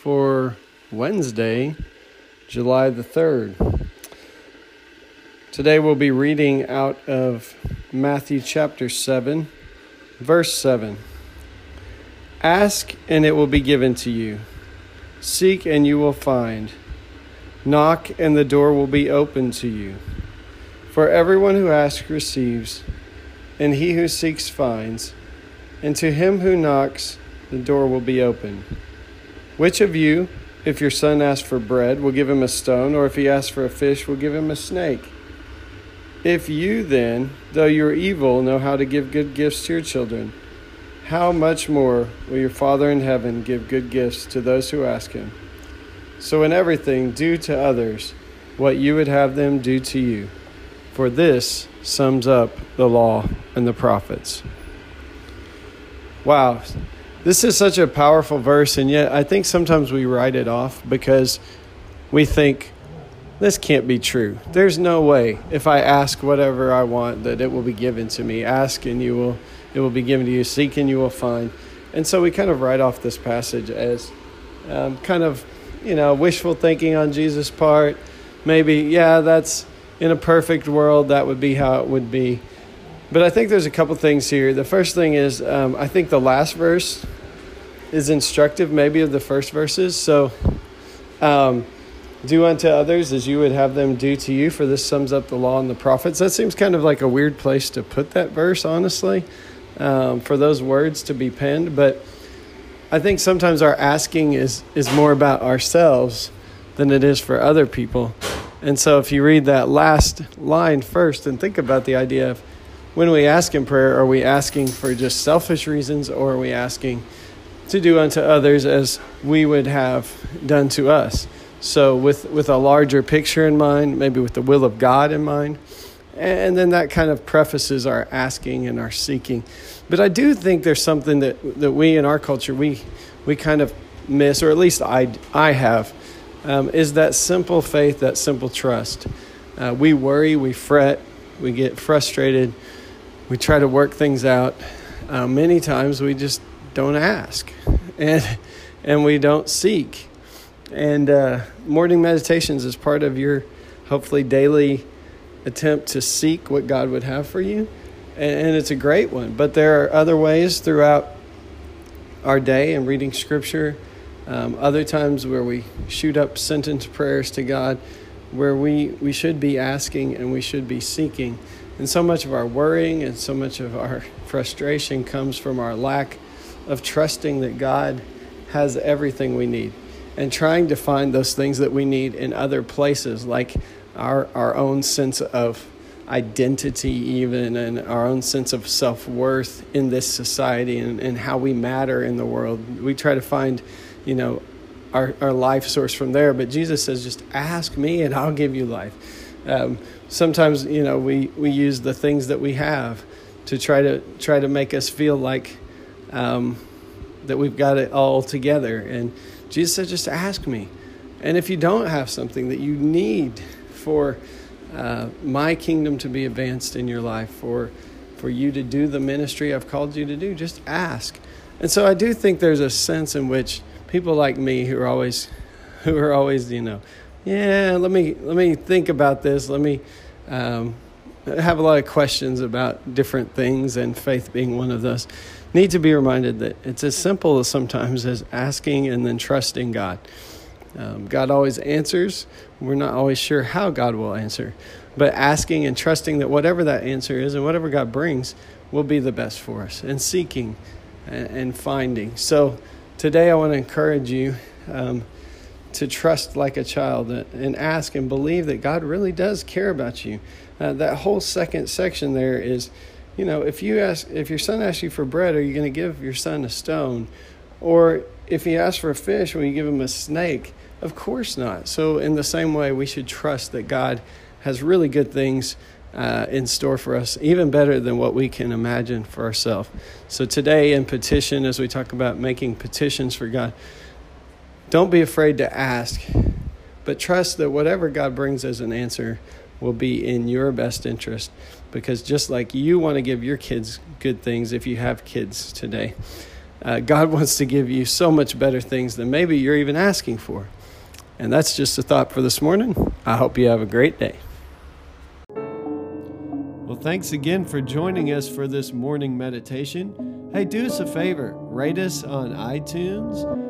for Wednesday, July the 3rd. Today we'll be reading out of Matthew chapter 7, verse 7. Ask, and it will be given to you. Seek, and you will find. Knock, and the door will be opened to you. For everyone who asks receives, and he who seeks finds and to him who knocks, the door will be open. Which of you, if your son asks for bread, will give him a stone, or if he asks for a fish, will give him a snake? If you then, though you are evil, know how to give good gifts to your children, how much more will your Father in heaven give good gifts to those who ask him? So, in everything, do to others what you would have them do to you. For this sums up the law and the prophets. Wow. This is such a powerful verse, and yet I think sometimes we write it off because we think this can't be true. There's no way if I ask whatever I want that it will be given to me. Ask and you will it will be given to you. Seek and you will find. And so we kind of write off this passage as um, kind of you know wishful thinking on Jesus' part. Maybe yeah, that's in a perfect world that would be how it would be. But I think there's a couple things here. The first thing is um, I think the last verse is instructive, maybe of the first verses. So, um, do unto others as you would have them do to you, for this sums up the law and the prophets. That seems kind of like a weird place to put that verse, honestly, um, for those words to be penned. But I think sometimes our asking is is more about ourselves than it is for other people. And so, if you read that last line first and think about the idea of when we ask in prayer, are we asking for just selfish reasons or are we asking to do unto others as we would have done to us? So, with, with a larger picture in mind, maybe with the will of God in mind. And then that kind of prefaces our asking and our seeking. But I do think there's something that, that we in our culture, we, we kind of miss, or at least I, I have, um, is that simple faith, that simple trust. Uh, we worry, we fret, we get frustrated we try to work things out. Uh, many times we just don't ask, and and we don't seek. And uh, morning meditations is part of your hopefully daily attempt to seek what God would have for you, and, and it's a great one. But there are other ways throughout our day and reading Scripture. Um, other times where we shoot up sentence prayers to God, where we, we should be asking and we should be seeking. And so much of our worrying and so much of our frustration comes from our lack of trusting that God has everything we need and trying to find those things that we need in other places, like our, our own sense of identity, even, and our own sense of self worth in this society and, and how we matter in the world. We try to find, you know, our, our life source from there. But Jesus says, just ask me and I'll give you life. Um, sometimes you know we, we use the things that we have to try to try to make us feel like um, that we've got it all together. And Jesus said, just ask me. And if you don't have something that you need for uh, my kingdom to be advanced in your life, for for you to do the ministry I've called you to do, just ask. And so I do think there's a sense in which people like me who are always who are always you know yeah, let me let me think about this. Let me um, have a lot of questions about different things, and faith being one of those. Need to be reminded that it's as simple as sometimes as asking and then trusting God. Um, God always answers. We're not always sure how God will answer, but asking and trusting that whatever that answer is and whatever God brings will be the best for us, and seeking and, and finding. So today, I want to encourage you. Um, to trust like a child and ask and believe that God really does care about you. Uh, that whole second section there is, you know, if you ask, if your son asks you for bread, are you going to give your son a stone? Or if he asks for a fish, will you give him a snake? Of course not. So, in the same way, we should trust that God has really good things uh, in store for us, even better than what we can imagine for ourselves. So, today in petition, as we talk about making petitions for God, don't be afraid to ask, but trust that whatever God brings as an answer will be in your best interest. Because just like you want to give your kids good things if you have kids today, uh, God wants to give you so much better things than maybe you're even asking for. And that's just a thought for this morning. I hope you have a great day. Well, thanks again for joining us for this morning meditation. Hey, do us a favor rate us on iTunes